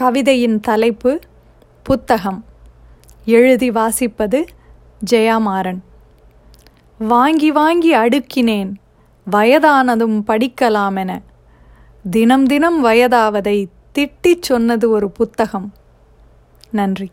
கவிதையின் தலைப்பு புத்தகம். எழுதி வாசிப்பது ஜெயாமாறன். வாங்கி வாங்கி அடுக்கினேன் வயதானதும் படிக்கலாமென. தினம் தினம் வயதாவதை திட்டிச் சொன்னது ஒரு புத்தகம். நன்றி.